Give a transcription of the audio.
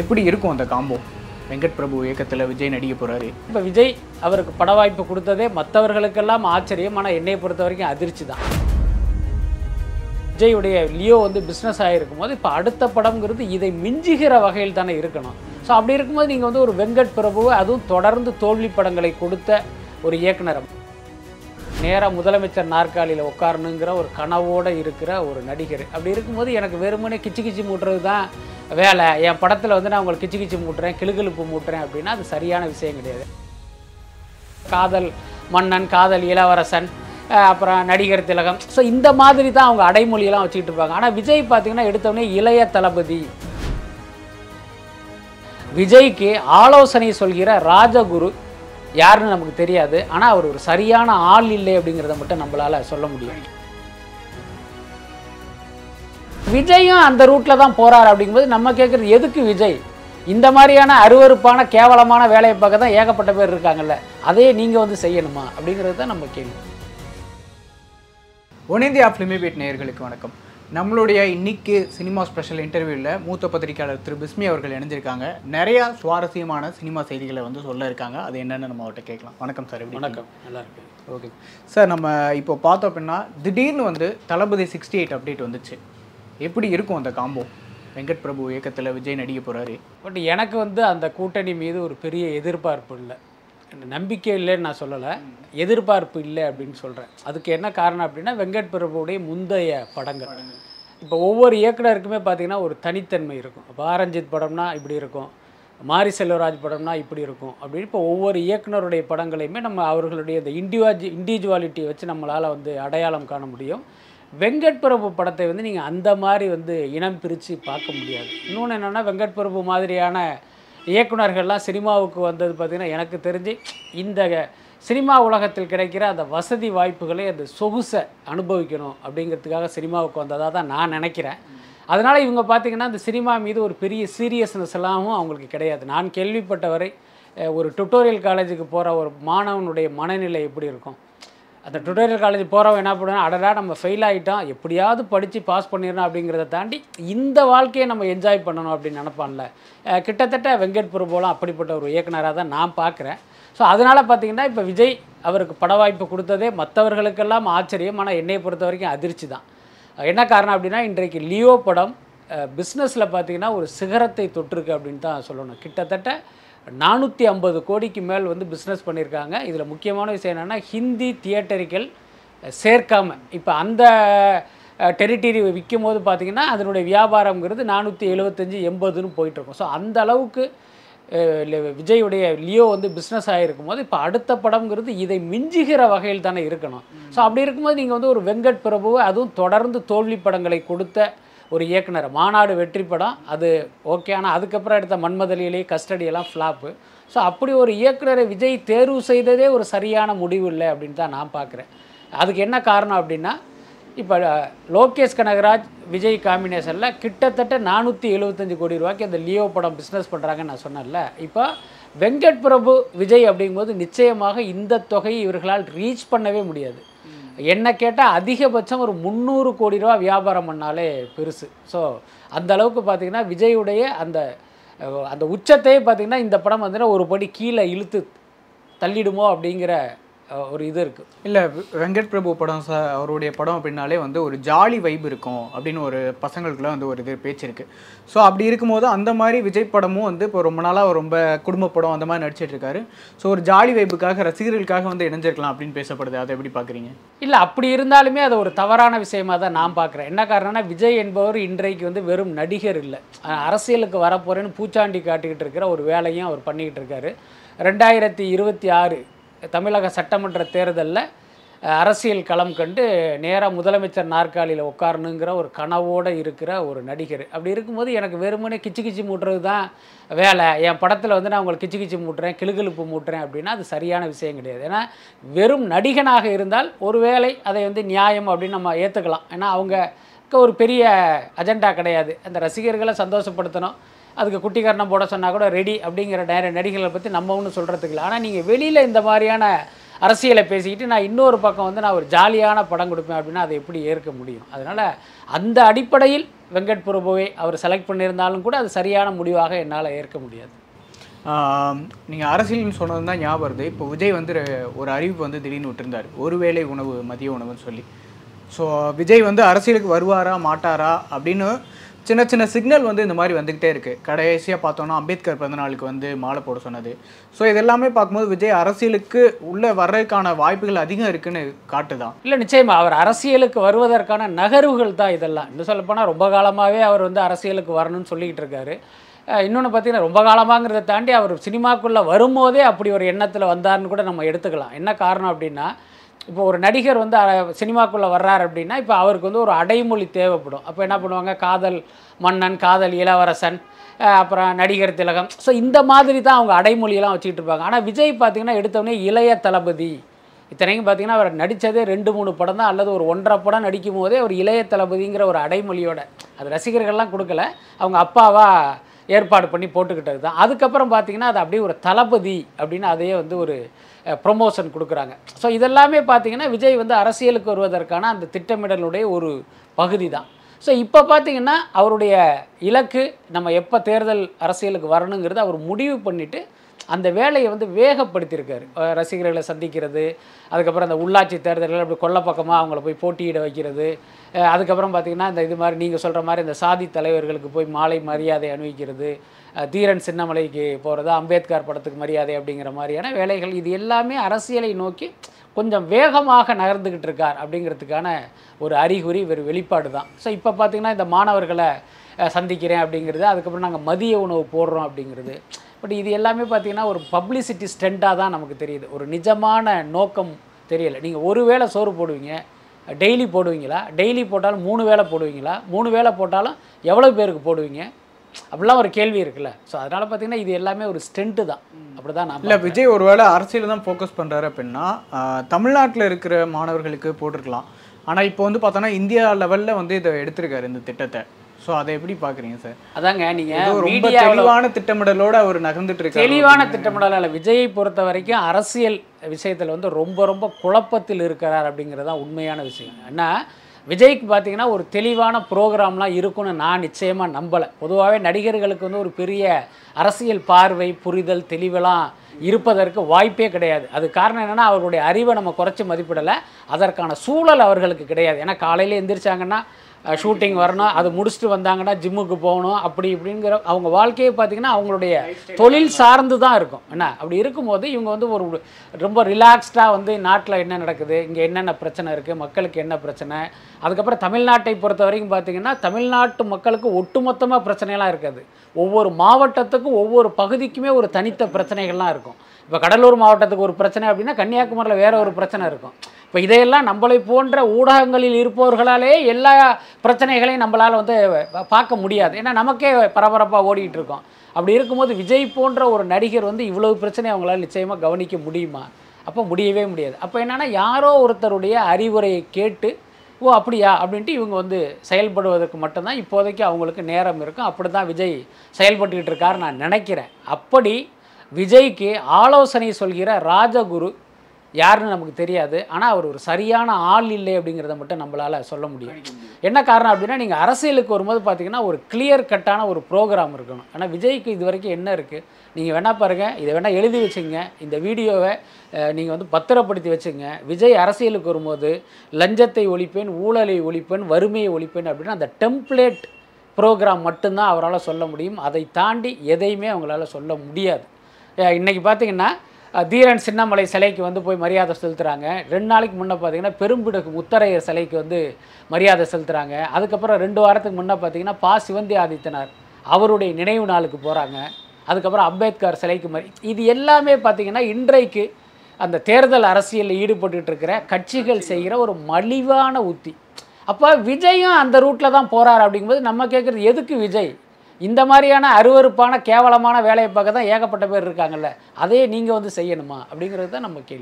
எப்படி இருக்கும் அந்த காம்போ வெங்கட் பிரபு இயக்கத்தில் விஜய் நடிக்க போகிறாரு இப்போ விஜய் அவருக்கு பட வாய்ப்பு கொடுத்ததே மற்றவர்களுக்கெல்லாம் ஆச்சரியம். ஆனால் என்னை பொறுத்த வரைக்கும் அதிர்ச்சி தான். விஜயுடைய லியோ வந்து பிஸ்னஸ் ஆகிருக்கும் போது இப்போ அடுத்த படம்ங்கிறது இதை மிஞ்சுகிற வகையில் தானே இருக்கணும். ஸோ அப்படி இருக்கும்போது நீங்கள் வந்து ஒரு வெங்கட் பிரபு அதுவும் தொடர்ந்து தோல்வி படங்களை கொடுத்த ஒரு இயக்குனர். நேராக முதலமைச்சர் நாற்காலியில் உட்காரணுங்கிற ஒரு கனவோடு இருக்கிற ஒரு நடிகர். அப்படி இருக்கும்போது எனக்கு வெறுமனே கிச்சு கிச்சு மூட்டுறது தான் வேலை. என் படத்தில் வந்து நான் உங்களுக்கு கிச்சு கிச்சு மூட்டுறேன் கிளுகிழுப்பு மூட்டுறேன் அப்படின்னா அது சரியான விஷயம் கிடையாது. காதல் மன்னன் காதல் இளவரசன் அப்புறம் நடிகர் திலகம். ஸோ இந்த மாதிரி தான் அவங்க அடைமொழியெல்லாம் வச்சுக்கிட்டு இருப்பாங்க. ஆனால் விஜய் பார்த்தீங்கன்னா எடுத்தவொடனே இளைய தளபதி. விஜய்க்கு ஆலோசனை சொல்கிற ராஜகுரு யாருன்னு நமக்கு தெரியாது. ஆனால் அவர் ஒரு சரியான ஆள் இல்லை அப்படிங்கிறத மட்டும் நம்மளால் சொல்ல முடியும். விஜயும் அந்த ரூட்டில் தான் போறார் அப்படிங்கும்போது நம்ம கேட்குறது எதுக்கு விஜய்? இந்த மாதிரியான அருவருப்பான கேவலமான வேலையை பார்க்க தான் ஏகப்பட்ட பேர் இருக்காங்கல்ல. அதையே நீங்கள் வந்து செய்யணுமா? அப்படிங்கிறது தான் நம்ம கேள்வி. ஒன் இந்தியா ஃபிலிமிபேட் நேயர்களுக்கு வணக்கம். நம்மளுடைய இன்னைக்கு சினிமா ஸ்பெஷல் இன்டர்வியூவில் மூத்த பத்திரிகையாளர் திரு பிஸ்மி அவர்கள் இணைஞ்சிருக்காங்க. நிறையா சுவாரஸ்யமான சினிமா செய்திகளை வந்து சொல்ல இருக்காங்க. அது என்னன்னு நம்ம அவர்கிட்ட கேட்கலாம். வணக்கம் சார். வணக்கம். நல்லா இருக்கு ஓகே. சார் நம்ம இப்போ பார்த்தோம் அப்படின்னா திடீர்னு வந்து தளபதி சிக்ஸ்டி எயிட் அப்டேட் வந்துச்சு. எப்படி இருக்கும் அந்த காம்போ வெங்கட் பிரபு இயக்கத்தில் விஜய் நடிக்க போகிறாரு பட் எனக்கு வந்து அந்த கூட்டணி மீது ஒரு பெரிய எதிர்பார்ப்பு இல்லை. நம்பிக்கை இல்லைன்னு நான் சொல்லலை. எதிர்பார்ப்பு இல்லை அப்படின்னு சொல்கிறேன் அதுக்கு என்ன காரணம் அப்படின்னா வெங்கட் பிரபுடைய முந்தைய படங்கள். இப்போ ஒவ்வொரு இயக்குனருக்குமே பார்த்தீங்கன்னா ஒரு தனித்தன்மை இருக்கும். இப்போ ஆரஞ்சித் படம்னா இப்படி இருக்கும். மாரி செல்வராஜ் படம்னா இப்படி இருக்கும். அப்படின்னு இப்போ ஒவ்வொரு இயக்குனருடைய படங்களையுமே நம்ம அவர்களுடைய இந்த இண்டிவாஜ் இண்டிவிஜுவாலிட்டியை வச்சு நம்மளால் வந்து அடையாளம் காண முடியும். வெங்கட் பிரபு படத்தை வந்து நீங்கள் அந்த மாதிரி வந்து இனம் பிரித்து பார்க்க முடியாது. இன்னொன்று என்னென்னா வெங்கட் பிரபு மாதிரியான இயக்குனர்கள்லாம் சினிமாவுக்கு வந்தது பார்த்திங்கன்னா எனக்கு தெரிஞ்சு இந்த சினிமா உலகத்தில் கிடைக்கிற அந்த வசதி வாய்ப்புகளை அந்த சொகுசை அனுபவிக்கணும் அப்படிங்கிறதுக்காக சினிமாவுக்கு வந்ததாக தான் நான் நினைக்கிறேன். அதனால் இவங்க பார்த்திங்கன்னா அந்த சினிமா மீது ஒரு பெரிய சீரியஸ்னஸ் எல்லாமும் அவங்களுக்கு கிடையாது. நான் கேள்விப்பட்டவரை ஒரு டுட்டோரியல் காலேஜுக்கு போகிற ஒரு மாணவனுடைய மனநிலை எப்படி இருக்கும்? அந்த டுடோரியல் காலேஜ் போகிறவங்க என்ன பண்ணுவோம் அடடா நம்ம ஃபெயில் ஆகிட்டோம் எப்படியாவது படித்து பாஸ் பண்ணிடணும் அப்படிங்கிறத தாண்டி இந்த வாழ்க்கையை நம்ம என்ஜாய் பண்ணணும் அப்படின்னு நினப்பான்ல. கிட்டத்தட்ட வெங்கட் பிரபுலாம் அப்படிப்பட்ட ஒரு இயக்குனராக தான் நான் பார்க்குறேன். ஸோ அதனால் பார்த்தீங்கன்னா இப்போ விஜய் அவருக்கு பட வாய்ப்பு கொடுத்ததே மற்றவர்களுக்கெல்லாம் ஆச்சரியம். ஆனால் என்னை பொறுத்த வரைக்கும் அதிர்ச்சி தான். என்ன காரணம் அப்படின்னா இன்றைக்கு லியோ படம் பிஸ்னஸில் பார்த்தீங்கன்னா ஒரு சிகரத்தை தொட்டிருக்கு அப்படின்னு தான் சொல்லணும். கிட்டத்தட்ட நானூற்றி ஐம்பது கோடிக்கு மேல் வந்து பிஸ்னஸ் பண்ணியிருக்காங்க. இதில் முக்கியமான விஷயம் என்னென்னா ஹிந்தி தியேட்டர்கள் சேர்க்காமல் இப்போ அந்த டெரிட்டரி விற்கும் போது பார்த்தீங்கன்னா அதனுடைய வியாபாரங்கிறது நானூற்றி எழுபத்தஞ்சி எண்பதுன்னு போயிட்டுருக்கும். ஸோ அந்த அளவுக்கு விஜயுடைய லியோ வந்து பிஸ்னஸ் ஆகிருக்கும் போது இப்போ அடுத்த படம்ங்கிறது இதை மிஞ்சுகிற வகையில் தானே இருக்கணும். ஸோ அப்படி இருக்கும்போது நீங்கள் வந்து ஒரு வெங்கட் பிரபு அதுவும் தொடர்ந்து தோல்வி படங்களை கொடுத்த ஒரு இயக்குனர். மாநாடு வெற்றி படம் அது ஓகே ஆனால் அதுக்கப்புறம் எடுத்த மன்மதலியிலே கஸ்டடியெல்லாம் ஃப்ளாப்பு ஸோ அப்படி ஒரு இயக்குனரை விஜய் தேர்வு செய்ததே ஒரு சரியான முடிவு இல்லை அப்படின்னு தான் நான் பார்க்குறேன். அதுக்கு என்ன காரணம் அப்படின்னா இப்போ லோகேஷ் கனகராஜ் விஜய் காம்பினேஷனில் கிட்டத்தட்ட நானூற்றி எழுபத்தஞ்சு கோடி ரூபாய்க்கு அந்த லியோ படம் பிஸ்னஸ் பண்ணுறாங்கன்னு நான் சொன்னேன்ல. இப்போ வெங்கட் பிரபு விஜய் அப்படிங்கும்போது நிச்சயமாக இந்த தொகையை இவர்களால் ரீச் பண்ணவே முடியாது. என்னை கேட்டால் அதிகபட்சம் ஒரு முந்நூறு கோடி ரூபா வியாபாரம் பண்ணாலே பெருசு. ஸோ அந்த அளவுக்கு பார்த்தீங்கன்னா விஜயுடைய அந்த அந்த உச்சத்தையே பார்த்தீங்கன்னா இந்த படம் வந்து ஒரு படி கீழே இழுத்து தள்ளிடுமோ அப்படிங்கிற ஒரு இது இருக்குது இல்லை வெங்கட் பிரபு படம் ச அவருடைய படம் அப்படின்னாலே வந்து ஒரு ஜாலி வைப் இருக்கும் அப்படின்னு ஒரு பசங்களுக்குள்ள வந்து ஒரு இது பேச்சு இருக்கு. ஸோ அப்படி இருக்கும்போது அந்த மாதிரி விஜய் படமும் வந்து இப்போ ரொம்ப நாளாக ரொம்ப குடும்ப படம் அந்த மாதிரி நடிச்சிட்டு இருக்காரு. ஸோ ஒரு ஜாலி வைப்புக்காக ரசிகர்களுக்காக வந்து இணைஞ்சிருக்கலாம் அப்படின்னு பேசப்படுது. அதை எப்படி பார்க்குறீங்க இல்லை அப்படி இருந்தாலுமே அது ஒரு தவறான விஷயமா தான் நான் பார்க்குறேன் என்ன காரணம்னா விஜய் என்பவர் இன்றைக்கு வந்து வெறும் நடிகர் இல்லை. அரசியலுக்கு வரப்போறேன்னு பூச்சாண்டி காட்டிக்கிட்டு இருக்கிற ஒரு வேலையும் அவர் பண்ணிக்கிட்டு இருக்காரு. ரெண்டாயிரத்தி இருபத்தி ஆறு தமிழக சட்டமன்ற தேர்தலில் அரசியல் களம் கண்டு நேராக முதலமைச்சர் நாற்காலியில் உட்காரணுங்கிற ஒரு கனவோடு இருக்கிற ஒரு நடிகர். அப்படி இருக்கும்போது எனக்கு வெறுமனே கிச்சு கிச்சு மூட்டுறது தான் வேலை. என் படத்தில் வந்து நான் உங்களுக்கு கிச்சு கிச்சு மூட்டுறேன் கிளுகிழுப்பு மூட்டுறேன் அப்படின்னா அது சரியான விஷயம் கிடையாது. ஏன்னா வெறும் நடிகனாக இருந்தால் ஒருவேளை அதை வந்து நியாயம் அப்படின்னு நம்ம ஏற்றுக்கலாம் ஏன்னா அவங்க ஒரு பெரிய அஜெண்டா கிடையாது. அந்த ரசிகர்களை சந்தோஷப்படுத்தணும். அதுக்கு குட்டிக்கரணம் போட சொன்னால் கூட ரெடி அப்படிங்கிற நேர நடிகர்களை பற்றி நம்ம ஒன்றும் சொல்கிறதுக்கு இல்லை. ஆனால் நீங்கள் வெளியில் இந்த மாதிரியான அரசியலை பேசிக்கிட்டு நான் இன்னொரு பக்கம் வந்து நான் ஒரு ஜாலியான படம் கொடுப்பேன் அப்படின்னா அதை எப்படி ஏற்க முடியும்? அதனால் அந்த அடிப்படையில் வெங்கட் பிரபுவை அவர் செலக்ட் பண்ணியிருந்தாலும் கூட அது சரியான முடிவாக என்னால் ஏற்க முடியாது. நீங்கள் அரசியல்னு சொன்னது தான் ஞாபகம் வருது. இப்போ விஜய் வந்து ஒரு அறிவிப்பு வந்து திடீர்னு விட்டுருந்தார். ஒருவேளை உணவு மதிய உணவுன்னு சொல்லி. ஸோ விஜய் வந்து அரசியலுக்கு வருவாரா மாட்டாரா அப்படின்னு சின்ன சின்ன சிக்னல் வந்து இந்த மாதிரி வந்துக்கிட்டே இருக்குது கடைசியாக பார்த்தோன்னா அம்பேத்கர் பிறந்த நாளுக்கு வந்து மாலை போட சொன்னது. ஸோ இதெல்லாமே பார்க்கும்போது விஜய் அரசியலுக்கு உள்ளே வர்றதுக்கான வாய்ப்புகள் அதிகம் இருக்குன்னு காட்டுதான். இல்லை நிச்சயமாக அவர் அரசியலுக்கு வருவதற்கான நகர்வுகள் தான் இதெல்லாம். இன்னும் சொல்லப்போனால் ரொம்ப காலமாகவே அவர் வந்து அரசியலுக்கு வரணும்னு சொல்லிக்கிட்டு இருக்காரு. இன்னொன்று பார்த்தீங்கன்னா ரொம்ப காலமாங்கிறத தாண்டி அவர் சினிமாக்குள்ளே வரும்போதே அப்படி ஒரு எண்ணத்தில் வந்தார்னு கூட நம்ம எடுத்துக்கலாம். என்ன காரணம் அப்படின்னா இப்போ ஒரு நடிகர் வந்து சினிமாக்குள்ளே வர்றார் அப்படின்னா இப்போ அவருக்கு வந்து ஒரு அடைமொழி தேவைப்படும். அப்போ என்ன பண்ணுவாங்க? காதல் மன்னன் காதல் இளவரசன் அப்புறம் நடிகர் திலகம். ஸோ இந்த மாதிரி தான் அவங்க அடைமொழியெல்லாம் வச்சுக்கிட்டு இருப்பாங்க. ஆனால் விஜய் பார்த்தீங்கன்னா எடுத்தவொடனே இளைய தளபதி. இத்தனைக்கும் பார்த்தீங்கன்னா அவர் நடித்ததே ரெண்டு மூணு படம் தான். அல்லது ஒரு ஒன்றரை படம் நடிக்கும் போதே ஒரு இளைய தளபதிங்கிற ஒரு அடைமொழியோட அது ரசிகர்கள்லாம் கொடுக்கல. அவங்க அப்பாவா ஏற்பாடு பண்ணி போட்டுக்கிட்டது தான். அதுக்கப்புறம் பார்த்திங்கன்னா அது அப்படியே ஒரு தளபதி அப்படின்னு அதையே வந்து ஒரு ப்ரொமோஷன் கொடுக்குறாங்க. ஸோ இதெல்லாமே பார்த்தீங்கன்னா விஜய் வந்து அரசியலுக்கு வருவதற்கான அந்த திட்டமிடலுடைய ஒரு பகுதி தான். ஸோ இப்போ பார்த்தீங்கன்னா அவருடைய இலக்கு நம்ம எப்போ தேர்தல் அரசியலுக்கு வரணுங்கிறது அவர் முடிவு பண்ணிவிட்டு அந்த வேலையை வந்து வேகப்படுத்தியிருக்காரு. ரசிகர்களை சந்திக்கிறது அதுக்கப்புறம் அந்த உள்ளாட்சி தேர்தல்கள் அப்படி கொல்லப்பக்கமாக அவங்கள போய் போட்டியிட வைக்கிறது அதுக்கப்புறம் பார்த்திங்கன்னா இந்த இது மாதிரி நீங்கள் சொல்கிற மாதிரி இந்த சாதி தலைவர்களுக்கு போய் மாலை மரியாதை அணிவிக்கிறது தீரன் சின்னமலைக்கு போகிறது அம்பேத்கர் படத்துக்கு மரியாதை அப்படிங்கிற மாதிரியான வேலைகள் இது எல்லாமே அரசியலை நோக்கி கொஞ்சம் வேகமாக நகர்ந்துக்கிட்டு இருக்கார் அப்படிங்கிறதுக்கான ஒரு அறிகுறி ஒரு வெளிப்பாடு தான். ஸோ இப்போ பார்த்திங்கன்னா இந்த மாணவர்களை சந்திக்கிறேன் அப்படிங்கிறது அதுக்கப்புறம் நாங்கள் மதிய உணவு போடுறோம் அப்படிங்கிறது பட் இது எல்லாமே பார்த்தீங்கன்னா ஒரு பப்ளிசிட்டி ஸ்டெண்டாக தான் நமக்கு தெரியுது. ஒரு நிஜமான நோக்கம் தெரியலை. நீங்கள் ஒரு வேளை சோறு போடுவீங்க டெய்லி போடுவீங்களா? டெய்லி போட்டாலும் மூணு வேளை போடுவீங்களா? மூணு வேளை போட்டாலும் எவ்வளோ பேருக்கு போடுவீங்க? அப்படிலாம் ஒரு கேள்வி இருக்குல்ல. ஸோ அதனால் பார்த்தீங்கன்னா இது எல்லாமே ஒரு ஸ்டெண்ட்டு தான். அப்படி தான் நான் இல்லை விஜய் ஒருவேளை அரசியல் தான் ஃபோக்கஸ் பண்ணுறாரு அப்படின்னா தமிழ்நாட்டில் இருக்கிற மாணவர்களுக்கு போட்டிருக்கலாம். ஆனால் இப்போ வந்து பார்த்தோன்னா இந்தியா லெவலில் வந்து இதை எடுத்திருக்காரு இந்த திட்டத்தை. ஸோ அதை எப்படி பார்க்குறீங்க சார் அதாங்க நீங்கள் ரொம்ப தெளிவான திட்டமிடலோட அவர் நகர்ந்துட்டு இருக்காரு. தெளிவான திட்டமிடல் அல்ல. விஜயை பொறுத்த வரைக்கும் அரசியல் விஷயத்தில் வந்து ரொம்ப ரொம்ப குழப்பத்தில் இருக்கிறார் அப்படிங்கிறது தான் உண்மையான விஷயம். ஏன்னா விஜய்க்கு பார்த்தீங்கன்னா ஒரு தெளிவான ப்ரோக்ராம்லாம் இருக்கும்னு நான் நிச்சயமாக நம்பலை. பொதுவாகவே நடிகர்களுக்கு வந்து ஒரு பெரிய அரசியல் பார்வை புரிதல் தெளிவெல்லாம் இருப்பதற்கு வாய்ப்பே கிடையாது. அது காரணம் என்னென்னா அவர்களுடைய அறிவை நம்ம குறைச்சி மதிப்பிடலை. அதற்கான சூழல் அவர்களுக்கு கிடையாது. ஏன்னா காலையில் எந்திரிச்சாங்கன்னா ஷூட்டிங் வரணும். அது முடிச்சுட்டு வந்தாங்கன்னா ஜிம்முக்கு போகணும். அப்படி இப்படிங்கிற அவங்க வாழ்க்கையை பார்த்தீங்கன்னா அவங்களுடைய தொழில் சார்ந்து தான் இருக்கும். என்ன? அப்படி இருக்கும்போது இவங்க வந்து ஒரு ரொம்ப ரிலாக்ஸ்டாக வந்து நாட்டில் என்ன நடக்குது? இங்கே என்னென்ன பிரச்சனை இருக்குது மக்களுக்கு என்ன பிரச்சனை? அதுக்கப்புறம் தமிழ்நாட்டை பொறுத்த வரைக்கும் பார்த்தீங்கன்னா தமிழ்நாட்டு மக்களுக்கு ஒட்டுமொத்தமாக பிரச்சனையெல்லாம் இருக்காது. ஒவ்வொரு மாவட்டத்துக்கும் ஒவ்வொரு பகுதிக்குமே ஒரு தனித்த பிரச்சனைகள்லாம் இருக்கும். இப்போ கடலூர் மாவட்டத்துக்கு ஒரு பிரச்சனை அப்படின்னா கன்னியாகுமரியில் வேற ஒரு பிரச்சனை இருக்கும். இப்போ இதையெல்லாம் நம்மளை போன்ற ஊடகங்களில் இருப்பவர்களாலே எல்லா பிரச்சனைகளையும் நம்மளால் வந்து பார்க்க முடியாது. ஏன்னா நமக்கே பரபரப்பாக ஓடிக்கிட்டு இருக்கோம். அப்படி இருக்கும்போது விஜய் போன்ற ஒரு நடிகர் வந்து இவ்வளவு பிரச்சனை அவங்களால் நிச்சயமாக கவனிக்க முடியுமா? அப்போ முடியவே முடியாது. அப்போ என்னென்னா யாரோ ஒருத்தருடைய அறிவுரையை கேட்டு ஓ அப்படியா? அப்படின்ட்டு இவங்க வந்து செயல்படுவதற்கு மட்டும்தான் இப்போதைக்கு அவங்களுக்கு நேரம் இருக்கும். அப்படி தான் விஜய் செயல்பட்டுக்கிட்டு இருக்காரு நான் நினைக்கிறேன். அப்படி விஜய்க்கு ஆலோசனை சொல்கிற ராஜகுரு யாருன்னு நமக்கு தெரியாது. ஆனால் அவர் ஒரு சரியான ஆள் இல்லை அப்படிங்கிறத மட்டும் நம்மளால் சொல்ல முடியும். என்ன காரணம் அப்படின்னா நீங்கள் அரசியலுக்கு வரும்போது பார்த்தீங்கன்னா ஒரு கிளியர் கட்டான ஒரு ப்ரோக்ராம் இருக்கணும். ஆனால் விஜய்க்கு இது வரைக்கும் என்ன இருக்குது நீங்கள் வேணால் பாருங்கள் இதை வேணால் எழுதி வச்சுங்க. இந்த வீடியோவை நீங்கள் வந்து பத்திரப்படுத்தி வச்சுங்க. விஜய் அரசியலுக்கு வரும்போது லஞ்சத்தை ஒழிப்பேன் ஊழலை ஒழிப்பேன் வறுமையை ஒழிப்பேன் அப்படின்னா அந்த டெம்ப்ளேட் ப்ரோக்ராம் மட்டும்தான் அவரால் சொல்ல முடியும். அதை தாண்டி எதையுமே அவங்களால சொல்ல முடியாது. இன்றைக்கி பார்த்திங்கன்னா பார்த்தீங்கன்னா தீரன் சின்னமலை சிலைக்கு வந்து போய் மரியாதை செலுத்துகிறாங்க ரெண்டு நாளைக்கு முன்னே பார்த்தீங்கன்னா பெரும்பிடுக்கு முத்தரையர் சிலைக்கு வந்து மரியாதை செலுத்துகிறாங்க அதுக்கப்புறம் ரெண்டு வாரத்துக்கு முன்னே பார்த்தீங்கன்னா பா. சிவந்தி ஆதித்தனார் அவருடைய நினைவு நாளுக்கு போகிறாங்க அதுக்கப்புறம் அம்பேத்கர் சிலைக்கு மரி இது எல்லாமே பார்த்தீங்கன்னா இன்றைக்கு அந்த தேர்தல் அரசியலில் ஈடுபட்டுட்டு இருக்கிற கட்சிகள் செய்கிற ஒரு மலிவான உத்தி. அப்போ விஜயும் அந்த ரூட்டில் தான் போகிறார் அப்படிங்கும்போது நம்ம கேட்குறது எதுக்கு விஜய்? இந்த மாதிரியான அருவருப்பான கேவலமான வேலையை பார்க்க தான் ஏகப்பட்ட பேர் இருக்காங்கல்ல அதையே நீங்கள் வந்து செய்யணுமா அப்படிங்கிறது தான் நம்ம கேள்வி.